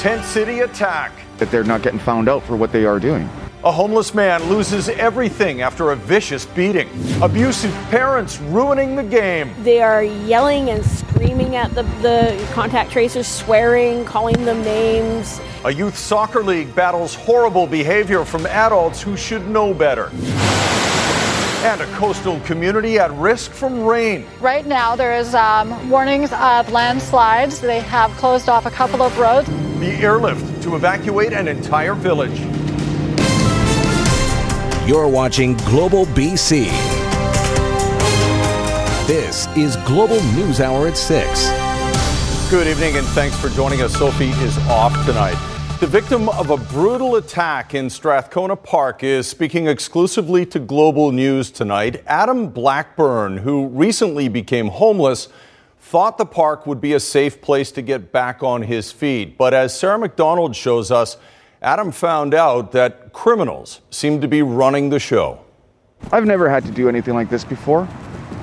Tent City attack. That they're not getting found out for what they are doing. A homeless man loses everything after a vicious beating. Abusive parents ruining the game. They are yelling and screaming at the, the contact tracers, swearing, calling them names. A youth soccer league battles horrible behavior from adults who should know better. And a coastal community at risk from rain. Right now, there is um, warnings of landslides. They have closed off a couple of roads. The airlift to evacuate an entire village. You're watching Global BC. This is Global News Hour at 6. Good evening and thanks for joining us. Sophie is off tonight. The victim of a brutal attack in Strathcona Park is speaking exclusively to Global News tonight. Adam Blackburn, who recently became homeless, thought the park would be a safe place to get back on his feet. But as Sarah McDonald shows us, Adam found out that criminals seem to be running the show. I've never had to do anything like this before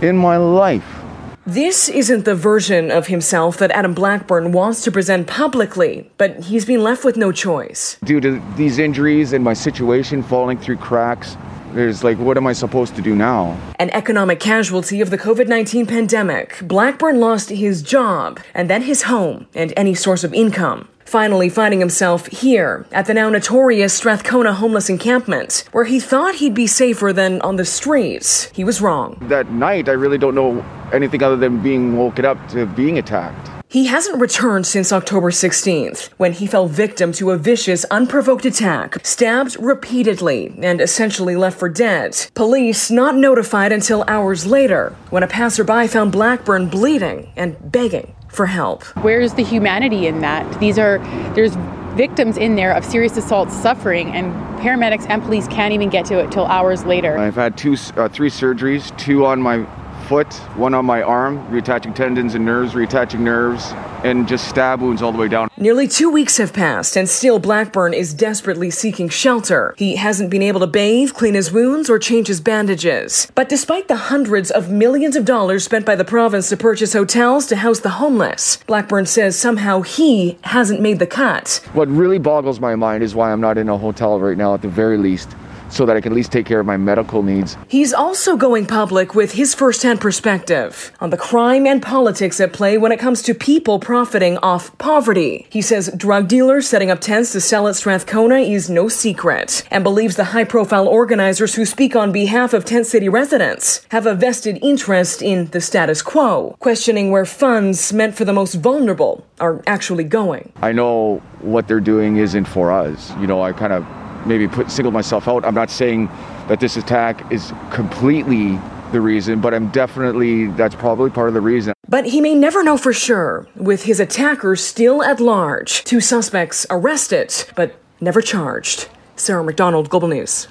in my life. This isn't the version of himself that Adam Blackburn wants to present publicly, but he's been left with no choice. Due to these injuries and my situation falling through cracks, there's like, what am I supposed to do now? An economic casualty of the COVID 19 pandemic, Blackburn lost his job and then his home and any source of income finally finding himself here at the now notorious Strathcona homeless encampment, where he thought he'd be safer than on the streets. He was wrong. That night, I really don't know anything other than being woken up to being attacked. He hasn't returned since October 16th, when he fell victim to a vicious, unprovoked attack, stabbed repeatedly, and essentially left for dead. Police not notified until hours later, when a passerby found Blackburn bleeding and begging for help. Where's the humanity in that? These are, there's victims in there of serious assault suffering, and paramedics and police can't even get to it till hours later. I've had two, uh, three surgeries, two on my foot, one on my arm, reattaching tendons and nerves, reattaching nerves, and just stab wounds all the way down. Nearly two weeks have passed, and still Blackburn is desperately seeking shelter. He hasn't been able to bathe, clean his wounds, or change his bandages. But despite the hundreds of millions of dollars spent by the province to purchase hotels to house the homeless, Blackburn says somehow he hasn't made the cut. What really boggles my mind is why I'm not in a hotel right now, at the very least so that I can at least take care of my medical needs. He's also going public with his firsthand perspective on the crime and politics at play when it comes to people profiting off poverty. He says drug dealers setting up tents to sell at Strathcona is no secret and believes the high profile organizers who speak on behalf of Tent City residents have a vested interest in the status quo, questioning where funds meant for the most vulnerable are actually going. I know what they're doing isn't for us. You know, I kind of maybe put single myself out. I'm not saying that this attack is completely the reason, but I'm definitely that's probably part of the reason. But he may never know for sure, with his attacker still at large. Two suspects arrested, but never charged. Sarah McDonald, Global News.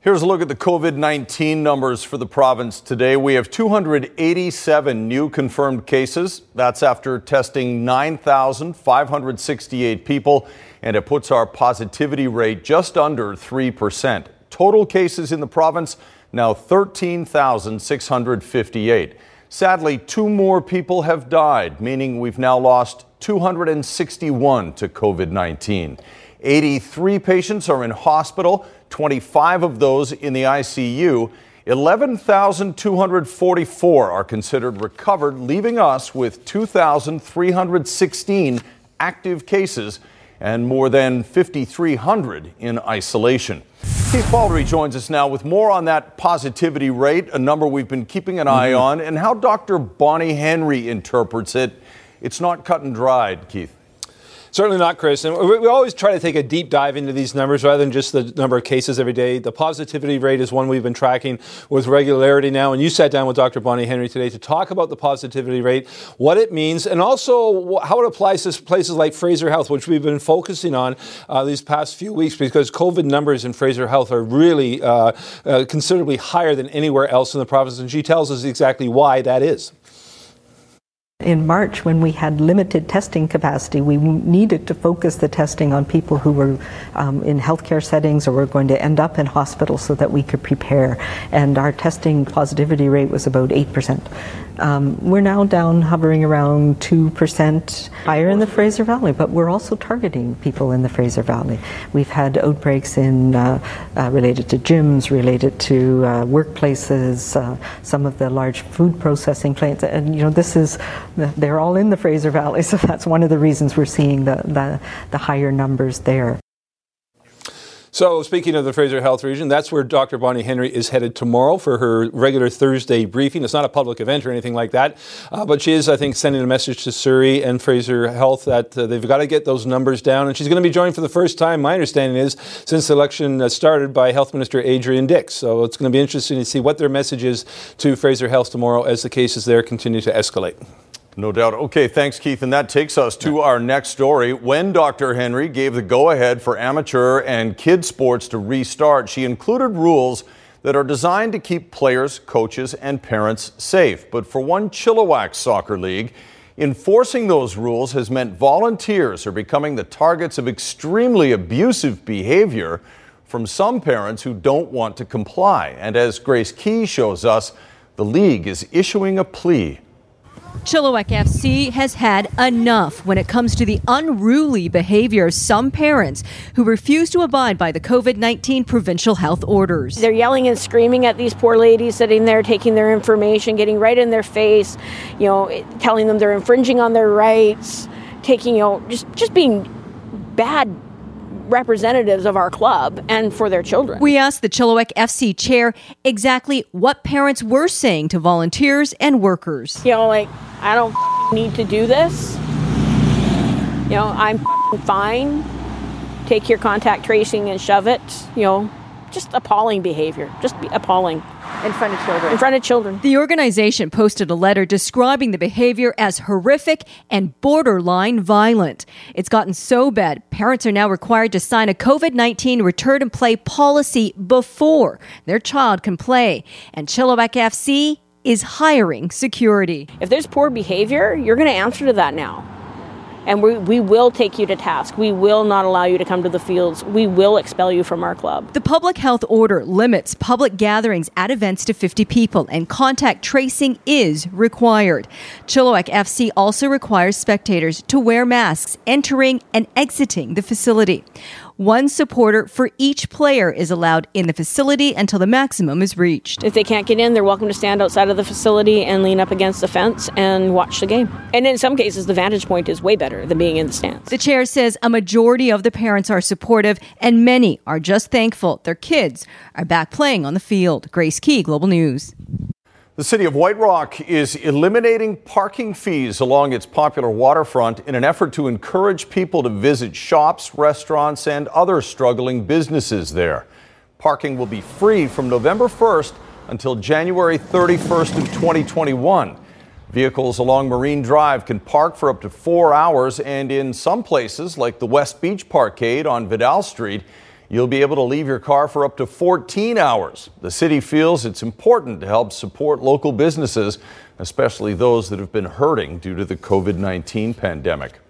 Here's a look at the COVID 19 numbers for the province today. We have 287 new confirmed cases. That's after testing 9,568 people, and it puts our positivity rate just under 3%. Total cases in the province now 13,658. Sadly, two more people have died, meaning we've now lost 261 to COVID 19. 83 patients are in hospital, 25 of those in the ICU. 11,244 are considered recovered, leaving us with 2,316 active cases and more than 5,300 in isolation. Keith Baldrey joins us now with more on that positivity rate, a number we've been keeping an eye mm-hmm. on, and how Dr. Bonnie Henry interprets it. It's not cut and dried, Keith. Certainly not, Chris. And we, always try to take a deep dive into these numbers rather than just the number of cases every day. The positivity rate is one we've been tracking with regularity now. And you sat down with Dr. Bonnie Henry today to talk about the positivity rate, what it means, and also how it applies to places like Fraser Health, which we've been focusing on uh, these past few weeks because COVID numbers in Fraser Health are really uh, uh, considerably higher than anywhere else in the province. And she tells us exactly why that is. In March, when we had limited testing capacity, we needed to focus the testing on people who were um, in healthcare settings or were going to end up in hospitals so that we could prepare. And our testing positivity rate was about 8%. Um, we're now down hovering around 2% higher in the Fraser Valley, but we're also targeting people in the Fraser Valley. We've had outbreaks in uh, uh, related to gyms, related to uh, workplaces, uh, some of the large food processing plants, and you know this is they're all in the Fraser Valley, so that's one of the reasons we're seeing the, the, the higher numbers there. So, speaking of the Fraser Health region, that's where Dr. Bonnie Henry is headed tomorrow for her regular Thursday briefing. It's not a public event or anything like that, uh, but she is, I think, sending a message to Surrey and Fraser Health that uh, they've got to get those numbers down. And she's going to be joined for the first time, my understanding is, since the election uh, started by Health Minister Adrian Dix. So, it's going to be interesting to see what their message is to Fraser Health tomorrow as the cases there continue to escalate. No doubt. Okay, thanks, Keith. And that takes us to our next story. When Dr. Henry gave the go ahead for amateur and kid sports to restart, she included rules that are designed to keep players, coaches, and parents safe. But for one Chilliwack Soccer League, enforcing those rules has meant volunteers are becoming the targets of extremely abusive behavior from some parents who don't want to comply. And as Grace Ke shows us, the league is issuing a plea Chilliwack FC has had enough when it comes to the unruly behavior of some parents who refuse to abide by the COVID 19 provincial health orders. They're yelling and screaming at these poor ladies sitting there, taking their information, getting right in their face, you know, telling them they're infringing on their rights, taking, you know, just, just being bad representatives of our club and for their children. We asked the Chilliwack FC chair exactly what parents were saying to volunteers and workers. You know, like, I don't need to do this. You know, I'm fine. Take your contact tracing and shove it. You know, just appalling behavior. Just appalling. In front of children. In front of children. The organization posted a letter describing the behavior as horrific and borderline violent. It's gotten so bad, parents are now required to sign a COVID 19 return and play policy before their child can play. And Chilliwack FC is hiring security. If there's poor behavior, you're going to answer to that now and we, we will take you to task. We will not allow you to come to the fields. We will expel you from our club. The public health order limits public gatherings at events to 50 people, and contact tracing is required. Chilliwack FC also requires spectators to wear masks entering and exiting the facility. One supporter for each player is allowed in the facility until the maximum is reached. If they can't get in, they're welcome to stand outside of the facility and lean up against the fence and watch the game. And in some cases, the vantage point is way better than being in the stands. The chair says a majority of the parents are supportive and many are just thankful their kids are back playing on the field. Grace Ke, Global News. The city of White Rock is eliminating parking fees along its popular waterfront in an effort to encourage people to visit shops, restaurants, and other struggling businesses there. Parking will be free from November 1st until January 31st of 2021. Vehicles along Marine Drive can park for up to four hours, and in some places, like the West Beach Parkade on Vidal Street, You'll be able to leave your car for up to 14 hours. The city feels it's important to help support local businesses, especially those that have been hurting due to the COVID 19 pandemic.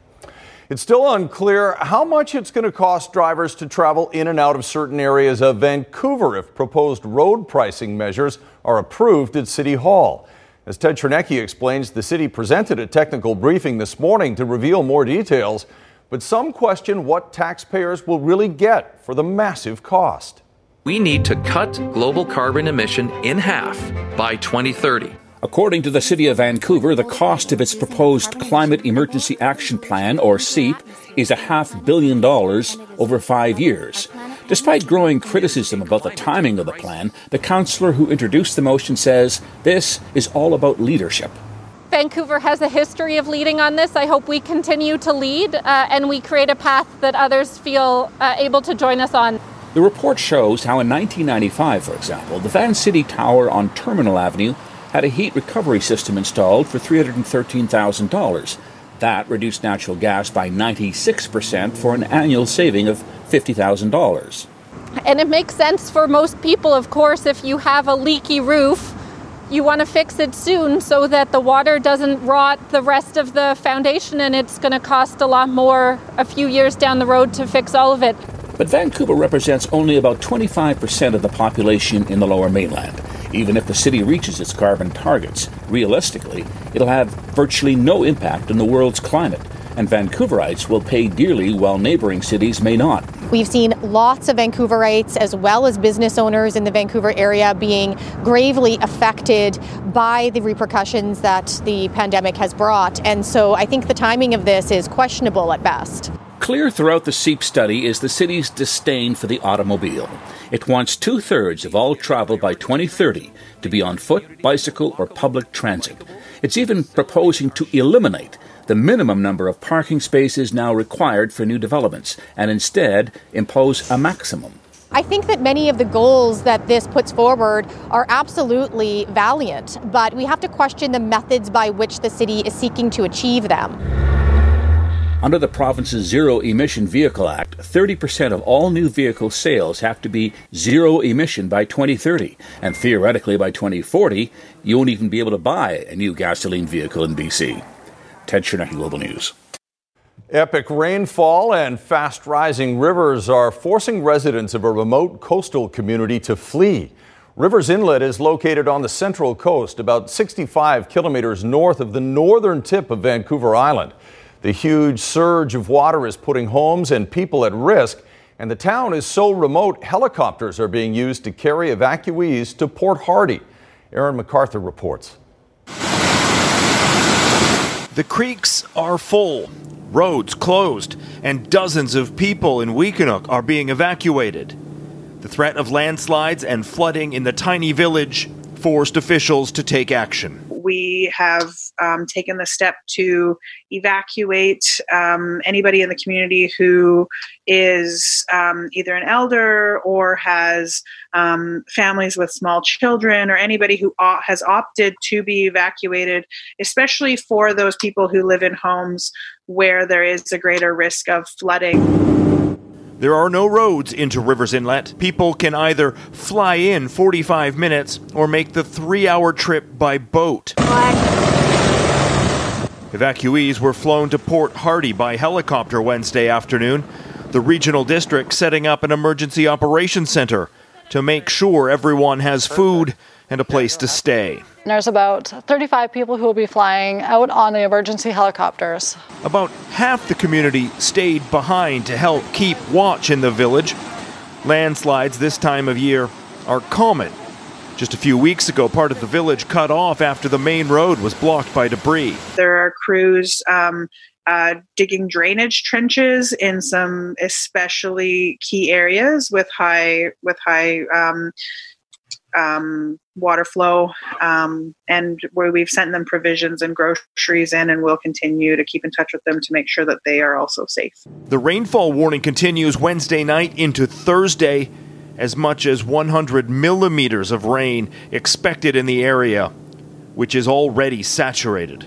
It's still unclear how much it's going to cost drivers to travel in and out of certain areas of Vancouver if proposed road pricing measures are approved at City Hall. As Ted Chernecki explains, the city presented a technical briefing this morning to reveal more details. But some question what taxpayers will really get for the massive cost. We need to cut global carbon emission in half by 2030. According to the City of Vancouver, the cost of its proposed Climate Emergency Action Plan, or CEAP, is a half billion dollars over five years. Despite growing criticism about the timing of the plan, the councillor who introduced the motion says this is all about leadership. Vancouver has a history of leading on this. I hope we continue to lead uh, and we create a path that others feel uh, able to join us on. The report shows how in 1995, for example, the Van City Tower on Terminal Avenue had a heat recovery system installed for $313,000. That reduced natural gas by 96% for an annual saving of $50,000. And it makes sense for most people, of course, if you have a leaky roof, you want to fix it soon so that the water doesn't rot the rest of the foundation and it's going to cost a lot more a few years down the road to fix all of it. But Vancouver represents only about 25% of the population in the lower mainland. Even if the city reaches its carbon targets, realistically, it'll have virtually no impact on the world's climate and Vancouverites will pay dearly while neighboring cities may not. We've seen lots of Vancouverites as well as business owners in the Vancouver area being gravely affected by the repercussions that the pandemic has brought. And so I think the timing of this is questionable at best. Clear throughout the CEAP study is the city's disdain for the automobile. It wants two thirds of all travel by 2030 to be on foot, bicycle, or public transit. It's even proposing to eliminate the minimum number of parking spaces now required for new developments and instead impose a maximum. I think that many of the goals that this puts forward are absolutely valiant, but we have to question the methods by which the city is seeking to achieve them. Under the province's Zero Emission Vehicle Act, 30% of all new vehicle sales have to be zero emission by 2030. And theoretically, by 2040, you won't even be able to buy a new gasoline vehicle in BC. Ted Chernecki, Global News. Epic rainfall and fast rising rivers are forcing residents of a remote coastal community to flee. Rivers Inlet is located on the central coast, about 65 kilometers north of the northern tip of Vancouver Island. The huge surge of water is putting homes and people at risk, and the town is so remote, helicopters are being used to carry evacuees to Port Hardy. Aaron MacArthur reports. The creeks are full, roads closed, and dozens of people in Wuikinuxv are being evacuated. The threat of landslides and flooding in the tiny village forced officials to take action we have um, taken the step to evacuate um, anybody in the community who is um, either an elder or has um, families with small children or anybody who has opted to be evacuated, especially for those people who live in homes where there is a greater risk of flooding. There are no roads into Rivers Inlet. People can either fly in 45 minutes or make the three hour trip by boat. Evacuees were flown to Port Hardy by helicopter Wednesday afternoon. The regional district setting up an emergency operations center to make sure everyone has food and a place to stay. There's about 35 people who will be flying out on the emergency helicopters. About half the community stayed behind to help keep watch in the village. Landslides this time of year are common. Just a few weeks ago, part of the village cut off after the main road was blocked by debris. There are crews um, uh, digging drainage trenches in some especially key areas with high with high um, um, water flow, um, and where we've sent them provisions and groceries in, and we'll continue to keep in touch with them to make sure that they are also safe. The rainfall warning continues Wednesday night into Thursday. As much as 100 millimeters of rain expected in the area, which is already saturated.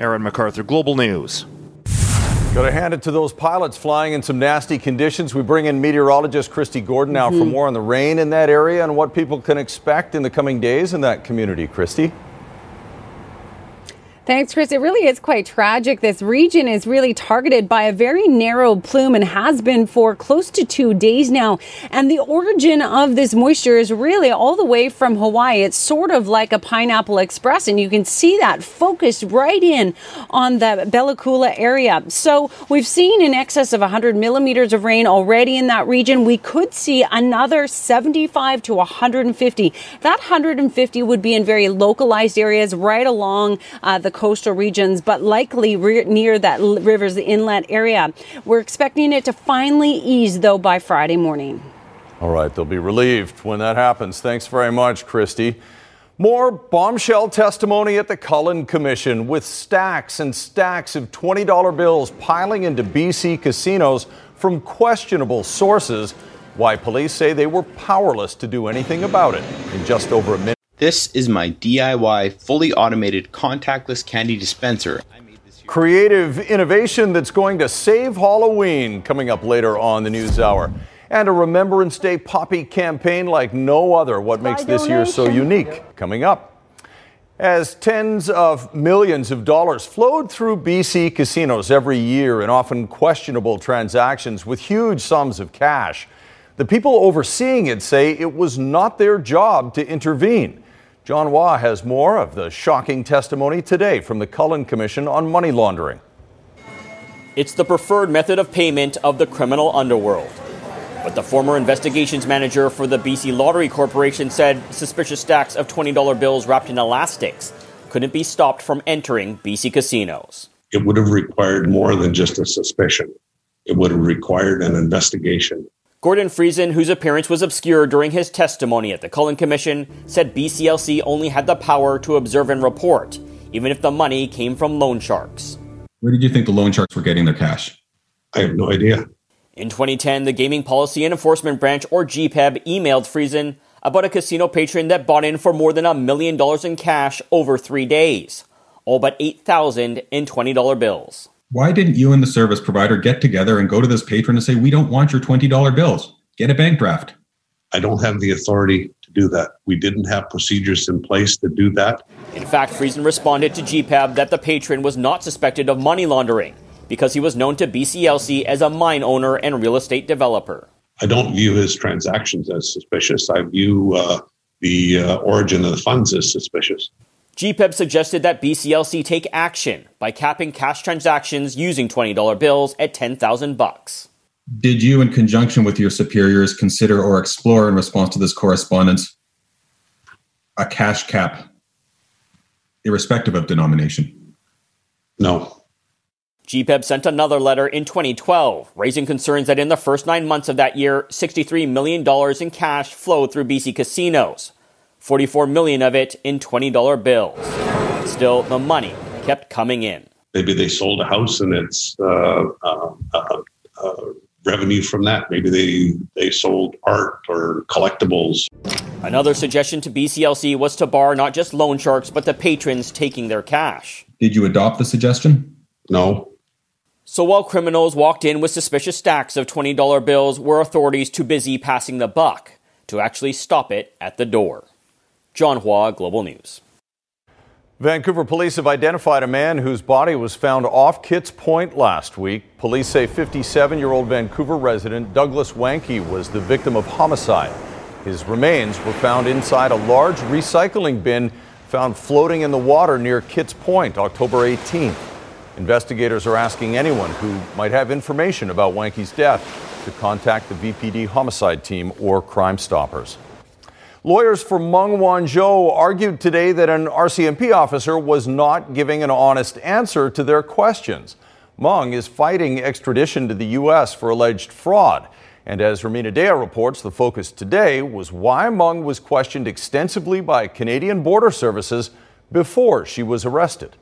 Aaron MacArthur, Global News. Got to hand it to those pilots flying in some nasty conditions. We bring in meteorologist Kristi Gordon now mm-hmm. for more on the rain in that area and what people can expect in the coming days in that community. Kristi. Thanks, Chris. It really is quite tragic. This region is really targeted by a very narrow plume and has been for close to two days now. And the origin of this moisture is really all the way from Hawaii. It's sort of like a pineapple express, and you can see that focused right in on the Bella Coola area. So we've seen in excess of 100 millimeters of rain already in that region. We could see another 75 to 150. That 150 would be in very localized areas right along uh, the coastal regions, but likely re- near that river's inlet area. We're expecting it to finally ease, though, by Friday morning. All right, they'll be relieved when that happens. Thanks very much, Kristi. More bombshell testimony at the Cullen Commission with stacks and stacks of $20 bills piling into BC casinos from questionable sources. Why police say they were powerless to do anything about it in just over a minute. This is my DIY fully automated contactless candy dispenser. Creative innovation that's going to save Halloween coming up later on the news hour and a Remembrance Day poppy campaign like no other. What makes this year so unique? Coming up. As tens of millions of dollars flowed through BC casinos every year in often questionable transactions with huge sums of cash, the people overseeing it say it was not their job to intervene. John Hua has more of the shocking testimony today from the Cullen Commission on money laundering. It's the preferred method of payment of the criminal underworld. But the former investigations manager for the BC Lottery Corporation said suspicious stacks of $20 bills wrapped in elastics couldn't be stopped from entering BC casinos. It would have required more than just a suspicion, it would have required an investigation. Gordon Friesen, whose appearance was obscure during his testimony at the Cullen Commission, said BCLC only had the power to observe and report, even if the money came from loan sharks. Where did you think the loan sharks were getting their cash? I have no idea. In 2010, the Gaming Policy and Enforcement Branch, or GPEB, emailed Friesen about a casino patron that bought in for more than a million dollars in cash over three days, all but 8,000 in $20 bills. Why didn't you and the service provider get together and go to this patron and say, We don't want your $20 bills? Get a bank draft. I don't have the authority to do that. We didn't have procedures in place to do that. In fact, Friesen responded to GPEB that the patron was not suspected of money laundering because he was known to BCLC as a mine owner and real estate developer. I don't view his transactions as suspicious. I view uh, the uh, origin of the funds as suspicious. GPEB suggested that BCLC take action by capping cash transactions using $20 bills at 10,000 bucks. Did you, in conjunction with your superiors, consider or explore in response to this correspondence a cash cap, irrespective of denomination? No. GPEB sent another letter in 2012, raising concerns that in the first nine months of that year, $63 million in cash flowed through BC casinos, 44 million of it in $20 bills. Still, the money kept coming in. Maybe they sold a house and it's uh, uh, uh, uh revenue from that. Maybe they, they sold art or collectibles. Another suggestion to BCLC was to bar not just loan sharks, but the patrons taking their cash. Did you adopt the suggestion? No. So while criminals walked in with suspicious stacks of $20 bills, were authorities too busy passing the buck to actually stop it at the door? John Hua, Global News. Vancouver police have identified a man whose body was found off Kits Point last week. Police say 57 year old Vancouver resident Douglas Wanke was the victim of homicide. His remains were found inside a large recycling bin found floating in the water near Kits Point October 18th. Investigators are asking anyone who might have information about Wanke's death to contact the VPD homicide team or Crime Stoppers. Lawyers for Meng Wanzhou argued today that an RCMP officer was not giving an honest answer to their questions. Meng is fighting extradition to the U.S. for alleged fraud. And as Rumina Daya reports, the focus today was why Meng was questioned extensively by Canadian Border Services before she was arrested.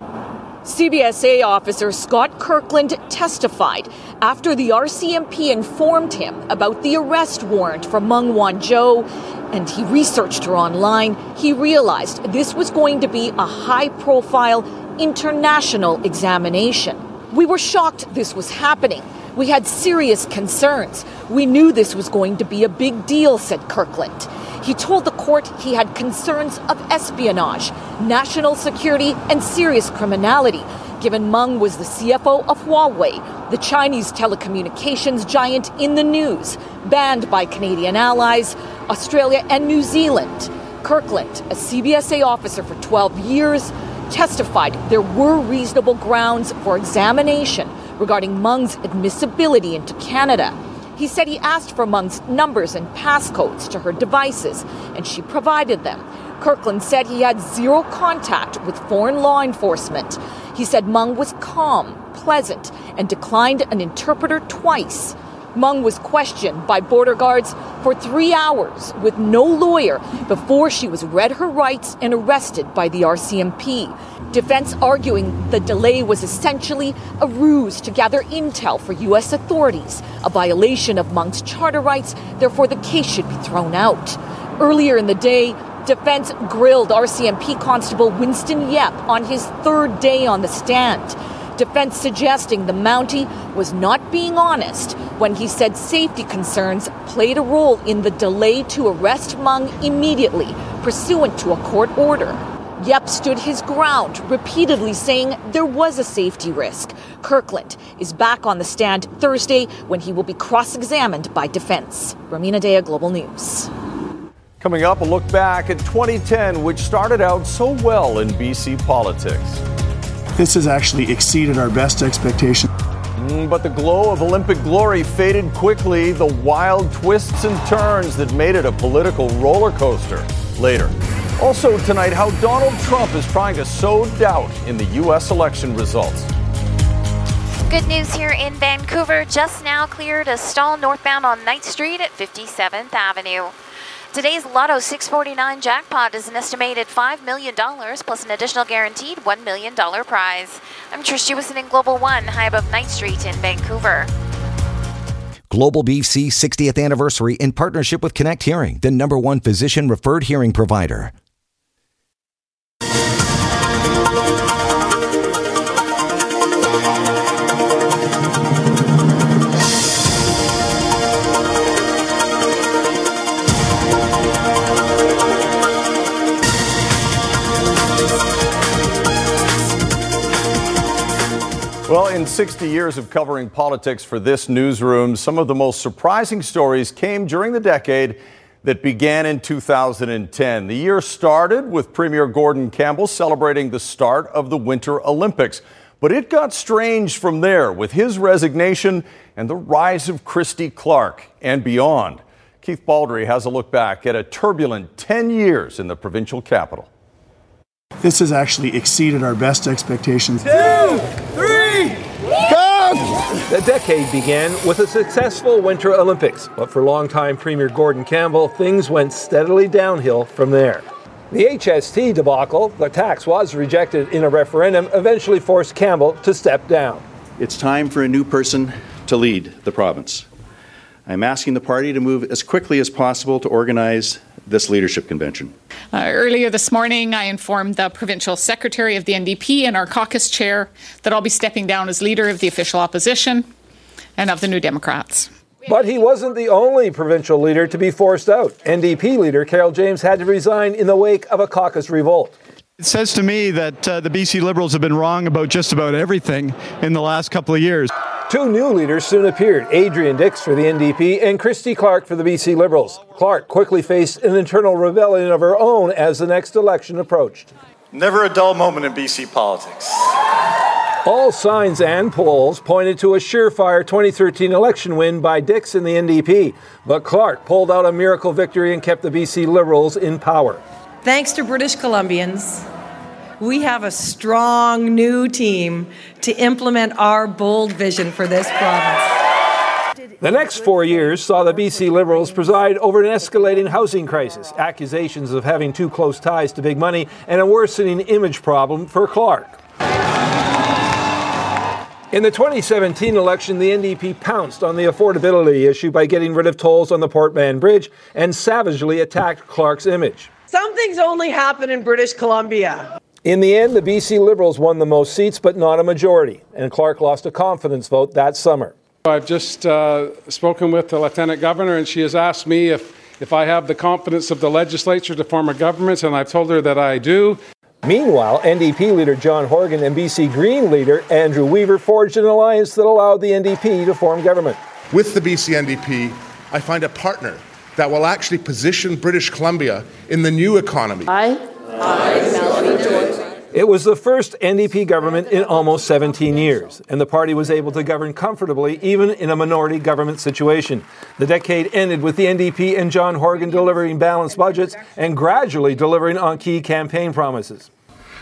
CBSA officer Scott Kirkland testified after the RCMP informed him about the arrest warrant for Meng Wanzhou and he researched her online. He realized this was going to be a high profile international examination. We were shocked this was happening. We had serious concerns. We knew this was going to be a big deal, said Kirkland. He told the court he had concerns of espionage, national security, and serious criminality, given Meng was the CFO of Huawei, the Chinese telecommunications giant in the news, banned by Canadian allies, Australia, and New Zealand. Kirkland, a CBSA officer for 12 years, testified there were reasonable grounds for examination regarding Meng's admissibility into Canada. He said he asked for Meng's numbers and passcodes to her devices, and she provided them. Kirkland said he had zero contact with foreign law enforcement. He said Meng was calm, pleasant, and declined an interpreter twice. Meng was questioned by border guards for three hours with no lawyer before she was read her rights and arrested by the RCMP. Defense arguing the delay was essentially a ruse to gather intel for U.S. authorities, a violation of Meng's charter rights, therefore, the case should be thrown out. Earlier in the day, defense grilled RCMP Constable Winston Yep on his third day on the stand defense suggesting the Mountie was not being honest when he said safety concerns played a role in the delay to arrest Meng immediately, pursuant to a court order. Yep stood his ground, repeatedly saying there was a safety risk. Kirkland is back on the stand Thursday when he will be cross examined by defense. Rumina Daya, Global News. Coming up, a look back at 2010, which started out so well in BC politics. This has actually exceeded our best expectations. Mm, but the glow of Olympic glory faded quickly, the wild twists and turns that made it a political roller coaster. Later. Also, tonight, how Donald Trump is trying to sow doubt in the U.S. election results. Good news here in Vancouver. Just now cleared a stall northbound on Knight Street at 57th Avenue. Today's Lotto 649 jackpot is an estimated $5 million plus an additional guaranteed $1 million prize. I'm Trish Jewison in Global One, high above Knight Street in Vancouver. Global BC 60th anniversary in partnership with Connect Hearing, the number one physician referred hearing provider. Well, in 60 years of covering politics for this newsroom, some of the most surprising stories came during the decade that began in 2010. The year started with Premier Gordon Campbell celebrating the start of the Winter Olympics. But it got strange from there with his resignation and the rise of Christy Clark and beyond. Keith Baldrey has a look back at a turbulent 10 years in the provincial capital. This has actually exceeded our best expectations. Two, three, go! The decade began with a successful Winter Olympics, but for longtime Premier Gordon Campbell, things went steadily downhill from there. The HST debacle, the tax was rejected in a referendum, eventually forced Campbell to step down. It's time for a new person to lead the province. I'm asking the party to move as quickly as possible to organize this leadership convention. Uh, earlier this morning, I informed the provincial secretary of the NDP and our caucus chair that I'll be stepping down as leader of the official opposition and of the New Democrats. But he wasn't the only provincial leader to be forced out. NDP leader Carol James had to resign in the wake of a caucus revolt. It says to me that uh, the BC Liberals have been wrong about just about everything in the last couple of years. Two new leaders soon appeared Adrian Dix for the NDP and Christy Clark for the BC Liberals. Clark quickly faced an internal rebellion of her own as the next election approached. Never a dull moment in BC politics. All signs and polls pointed to a surefire 2013 election win by Dix and the NDP, but Clark pulled out a miracle victory and kept the BC Liberals in power. Thanks to British Columbians, we have a strong new team to implement our bold vision for this province. The next four years saw the BC Liberals preside over an escalating housing crisis, accusations of having too close ties to big money, and a worsening image problem for Clark. In the 2017 election, the NDP pounced on the affordability issue by getting rid of tolls on the Port Mann Bridge and savagely attacked Clark's image. Some things only happen in British Columbia. In the end, the BC Liberals won the most seats, but not a majority, and Clark lost a confidence vote that summer. I've just uh, spoken with the Lieutenant Governor, and she has asked me if, if I have the confidence of the legislature to form a government, and I've told her that I do. Meanwhile, NDP leader John Horgan and BC Green leader Andrew Weaver forged an alliance that allowed the NDP to form government. With the BC NDP, I find a partner that will actually position British Columbia in the new economy. I, I It was the first NDP government in almost 17 years, and the party was able to govern comfortably even in a minority government situation. The decade ended with the NDP and John Horgan delivering balanced budgets and gradually delivering on key campaign promises.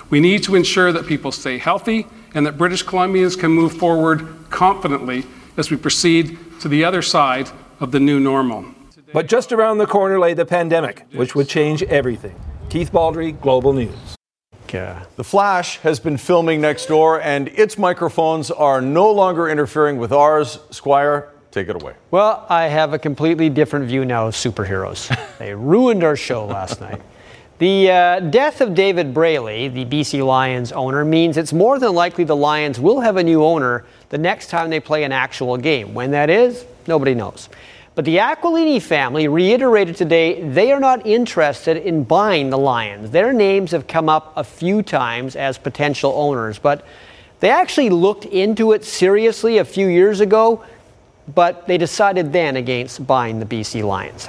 We need to ensure that people stay healthy and that British Columbians can move forward confidently as we proceed to the other side of the new normal. But just around the corner lay the pandemic, which would change everything. Keith Baldrey, Global News. Yeah. The Flash has been filming next door, and its microphones are no longer interfering with ours. Squire, take it away. Well, I have a completely different view now of superheroes. they ruined our show last night. The uh, death of David Braley, the BC Lions owner, means it's more than likely the Lions will have a new owner the next time they play an actual game. When that is, nobody knows. But the Aquilini family reiterated today they are not interested in buying the Lions. Their names have come up a few times as potential owners, but they actually looked into it seriously a few years ago, but they decided then against buying the BC Lions.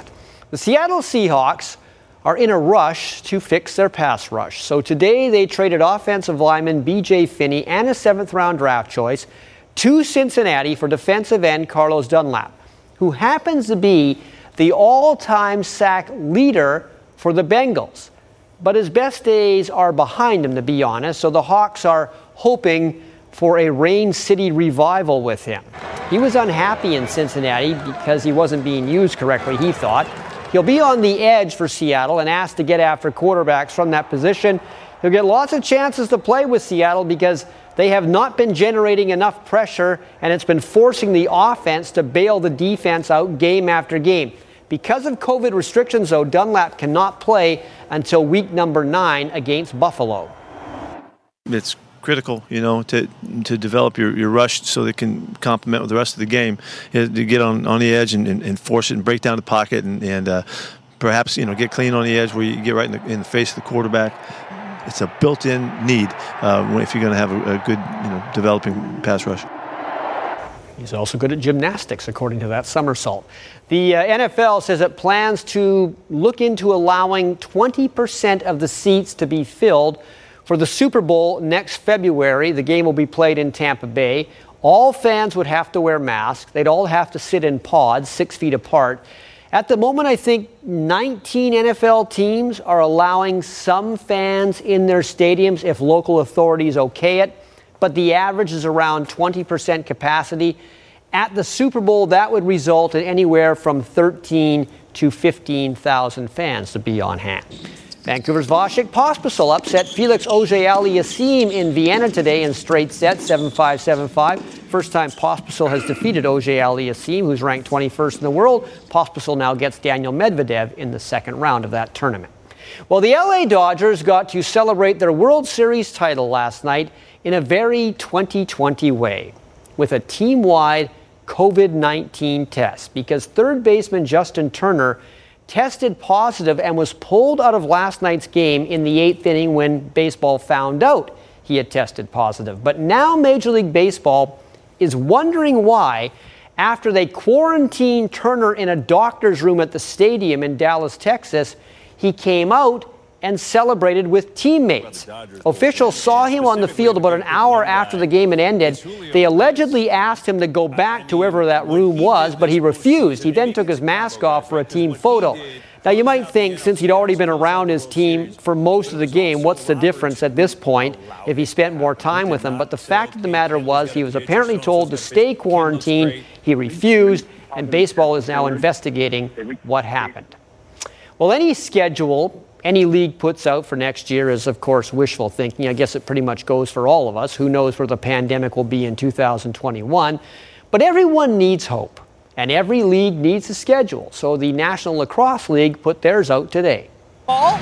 The Seattle Seahawks are in a rush to fix their pass rush. So today they traded offensive lineman BJ Finney and a seventh round draft choice to Cincinnati for defensive end Carlos Dunlap who happens to be the all time sack leader for the Bengals. But his best days are behind him, to be honest, so the Hawks are hoping for a Rain City revival with him. He was unhappy in Cincinnati because he wasn't being used correctly, he thought. He'll be on the edge for Seattle and asked to get after quarterbacks from that position. He'll get lots of chances to play with Seattle because they have not been generating enough pressure, and it's been forcing the offense to bail the defense out game after game. Because of COVID restrictions, though, Dunlap cannot play until week number nine against Buffalo. It's critical, you know, to to develop your, your rush so they can complement with the rest of the game. You know, to get on, on the edge and, and, and, force it and break down the pocket and, and uh, perhaps, you know, get clean on the edge where you get right in the, in the face of the quarterback it's a built-in need uh, if you're going to have a, a, good, you know, developing pass rush. He's also good at gymnastics, according to that somersault. The uh, NFL says it plans to look into allowing 20% of the seats to be filled for the Super Bowl next February. The game will be played in Tampa Bay. All fans would have to wear masks. They'd all have to sit in pods, six feet apart. At the moment, I think 19 NFL teams are allowing some fans in their stadiums if local authorities okay it, but the average is around 20% capacity. At the Super Bowl, that would result in anywhere from 13 to 15,000 fans to be on hand. Vancouver's Vasek Pospisil upset Felix Auger-Aliassime in Vienna today in straight sets, 7-5, 7-5. First time Pospisil has defeated Auger-Aliassime, who's ranked 21st in the world. Pospisil now gets Daniil Medvedev in the second round of that tournament. Well, the LA Dodgers got to celebrate their World Series title last night in a very 2020 way with a team wide COVID 19 test because third baseman Justin Turner tested positive and was pulled out of last night's game in the eighth inning when baseball found out he had tested positive. But now Major League Baseball is wondering why, after they quarantined Turner in a doctor's room at the stadium in Dallas, Texas, he came out and celebrated with teammates. Officials saw him on the field about an hour after the game had ended. They allegedly asked him to go back to wherever that room was, but he refused. He then took his mask off for a team photo. Now, you might think since he'd already been around his team for most of the game, what's the difference at this point if he spent more time with them? But the fact of the matter was, he was apparently told to stay quarantined. He refused, and baseball is now investigating what happened. Well, any schedule any league puts out for next year is, of course, wishful thinking. I guess it pretty much goes for all of us. Who knows where the pandemic will be in 2021? But everyone needs hope, and every league needs a schedule. So the National Lacrosse League put theirs out today. Ball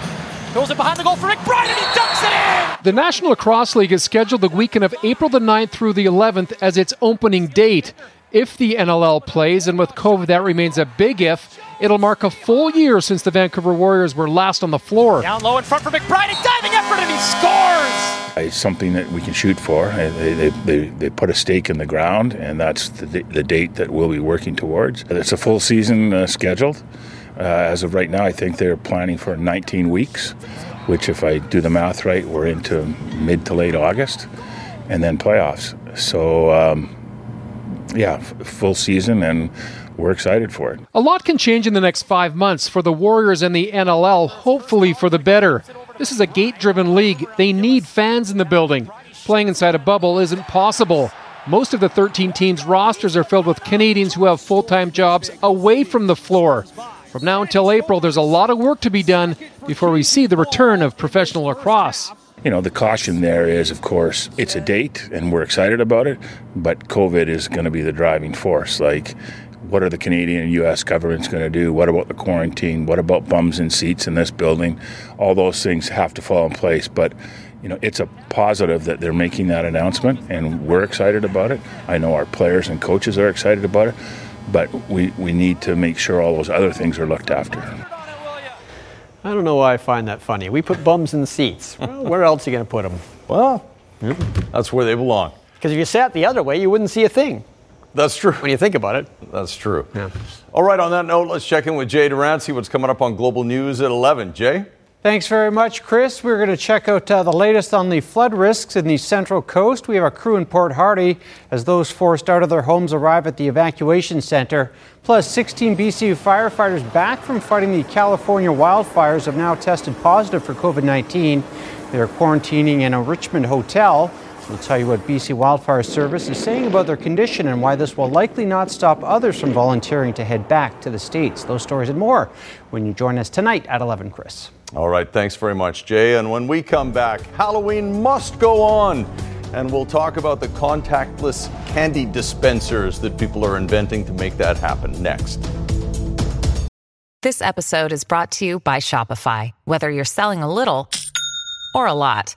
goes it behind the goal for McBride, and he dunks it in! The National Lacrosse League is scheduled the weekend of April the 9th through the 11th as its opening date. If the NLL plays, and with COVID, that remains a big if, it'll mark a full year since the Vancouver Warriors were last on the floor. Down low in front for McBride, a diving effort, and he scores! It's something that we can shoot for. They, they, they, they put a stake in the ground, and that's the, the date that we'll be working towards. It's a full season uh, scheduled. Uh, as of right now, I think they're planning for 19 weeks, which, if I do the math right, we're into mid to late August, and then playoffs. So, um, yeah, full season, and we're excited for it. A lot can change in the next five months for the Warriors and the NLL, hopefully for the better. This is a gate driven league. They need fans in the building. Playing inside a bubble isn't possible. Most of the 13 teams' rosters are filled with Canadians who have full time jobs away from the floor. From now until April, there's a lot of work to be done before we see the return of professional lacrosse. You know, the caution there is, of course, it's a date and we're excited about it, but COVID is going to be the driving force. Like, what are the Canadian and U.S. governments going to do? What about the quarantine? What about bums and seats in this building? All those things have to fall in place. But, you know, it's a positive that they're making that announcement, and we're excited about it. I know our players and coaches are excited about it, but we, we need to make sure all those other things are looked after. I don't know why I find that funny. We put bums in seats. Well, where else are you going to put them? Well, that's where they belong. Because if you sat the other way, you wouldn't see a thing. That's true. When you think about it. That's true. Yeah. All right, on that note, let's check in with Jay Durant, see what's coming up on Global News at 11. Jay? Thanks very much, Chris. We're going to check out uh, the latest on the flood risks in the Central Coast. We have a crew in Port Hardy as those forced out of their homes arrive at the evacuation center. Plus, 16 BC firefighters back from fighting the California wildfires have now tested positive for COVID 19. They're quarantining in a Richmond hotel. We'll tell you what BC Wildfire Service is saying about their condition and why this will likely not stop others from volunteering to head back to the States. Those stories and more when you join us tonight at 11, Chris. All right, thanks very much, Jay. And when we come back, Halloween must go on. And we'll talk about the contactless candy dispensers that people are inventing to make that happen next. This episode is brought to you by Shopify. Whether you're selling a little or a lot,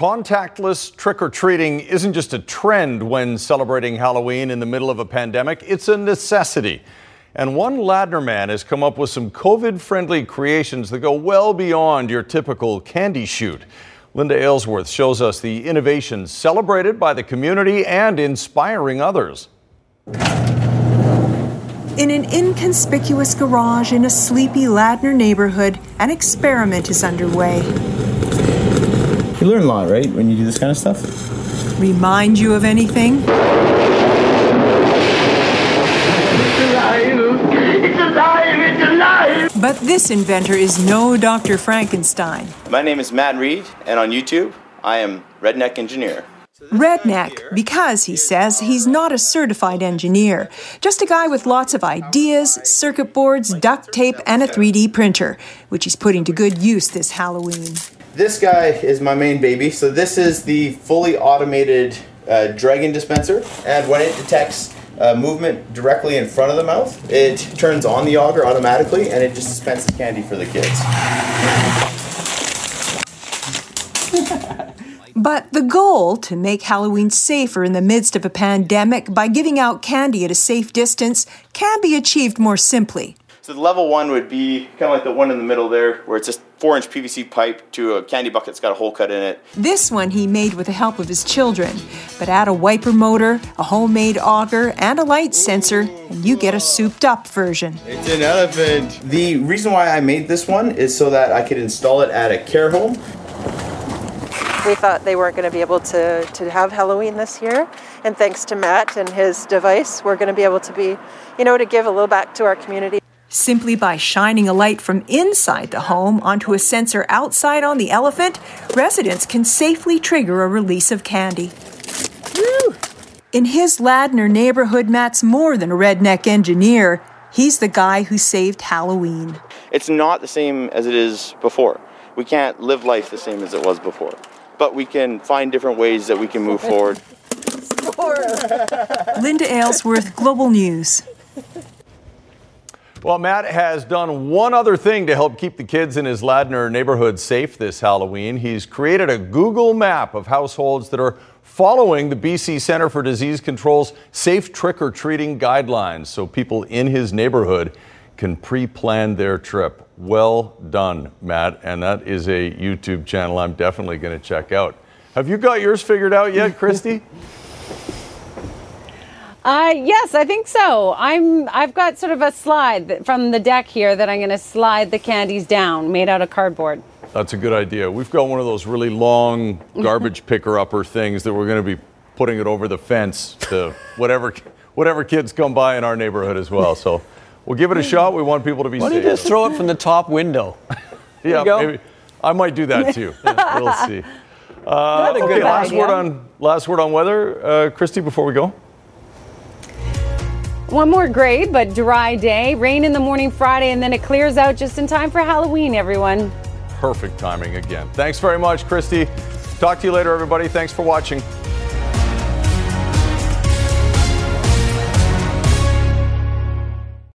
Contactless trick or treating isn't just a trend when celebrating Halloween in the middle of a pandemic, it's a necessity. And one Ladner man has come up with some COVID friendly creations that go well beyond your typical candy chute. Linda Aylesworth shows us the innovations celebrated by the community and inspiring others. In an inconspicuous garage in a sleepy Ladner neighborhood, an experiment is underway. You learn a lot, right, when you do this kind of stuff? Remind you of anything? It's alive! It's alive! But this inventor is no Dr. Frankenstein. My name is Matt Reed, and on YouTube, I am Redneck Engineer. Redneck, because he says he's not a certified engineer, just a guy with lots of ideas, circuit boards, duct tape, and a 3D printer, which he's putting to good use this Halloween. This guy is my main baby. So this is the fully automated uh, dragon dispenser, and when it detects uh, movement directly in front of the mouth, it turns on the auger automatically, and it just dispenses candy for the kids. But the goal to make Halloween safer in the midst of a pandemic by giving out candy at a safe distance can be achieved more simply. So the level one would be kind of like the one in the middle there, where it's just four inch PVC pipe to a candy bucket that's got a hole cut in it. This one he made with the help of his children. But add a wiper motor, a homemade auger, and a light sensor, and you get a souped up version. It's an elephant. The reason why I made this one is so that I could install it at a care home. We thought they weren't going to be able to, to have Halloween this year. And thanks to Matt and his device, we're going to be able to be, you know, to give a little back to our community. Simply by shining a light from inside the home onto a sensor outside on the elephant, residents can safely trigger a release of candy. Woo! In his Ladner neighborhood, Matt's more than a redneck engineer. He's the guy who saved Halloween. It's not the same as it is before. We can't live life the same as it was before. But we can find different ways that we can move forward. Linda Aylesworth, Global News. Well, Matt has done one other thing to help keep the kids in his Ladner neighborhood safe this Halloween. He's created a Google map of households that are following the BC Centre for Disease Control's safe trick or treating guidelines so people in his neighborhood can pre plan their trip. Well done, Matt. And that is a YouTube channel I'm definitely going to check out. Have you got yours figured out yet, Kristi? Uh, yes, I think so. I'm. I've got sort of a slide from the deck here that I'm going to slide the candies down, made out of cardboard. That's a good idea. We've got one of those really long garbage picker upper things that we're going to be putting it over the fence to whatever whatever kids come by in our neighborhood as well. So we'll give it a shot. We want people to be Why don't you just throw it from the top window? yeah, maybe I might do that too. we'll see. Uh, okay, last idea. word on last word on weather, uh, Kristi. Before we go. One more gray but dry day. Rain in the morning Friday, and then it clears out just in time for Halloween. Everyone. Perfect timing again. Thanks very much, Kristi. Talk to you later, everybody. Thanks for watching.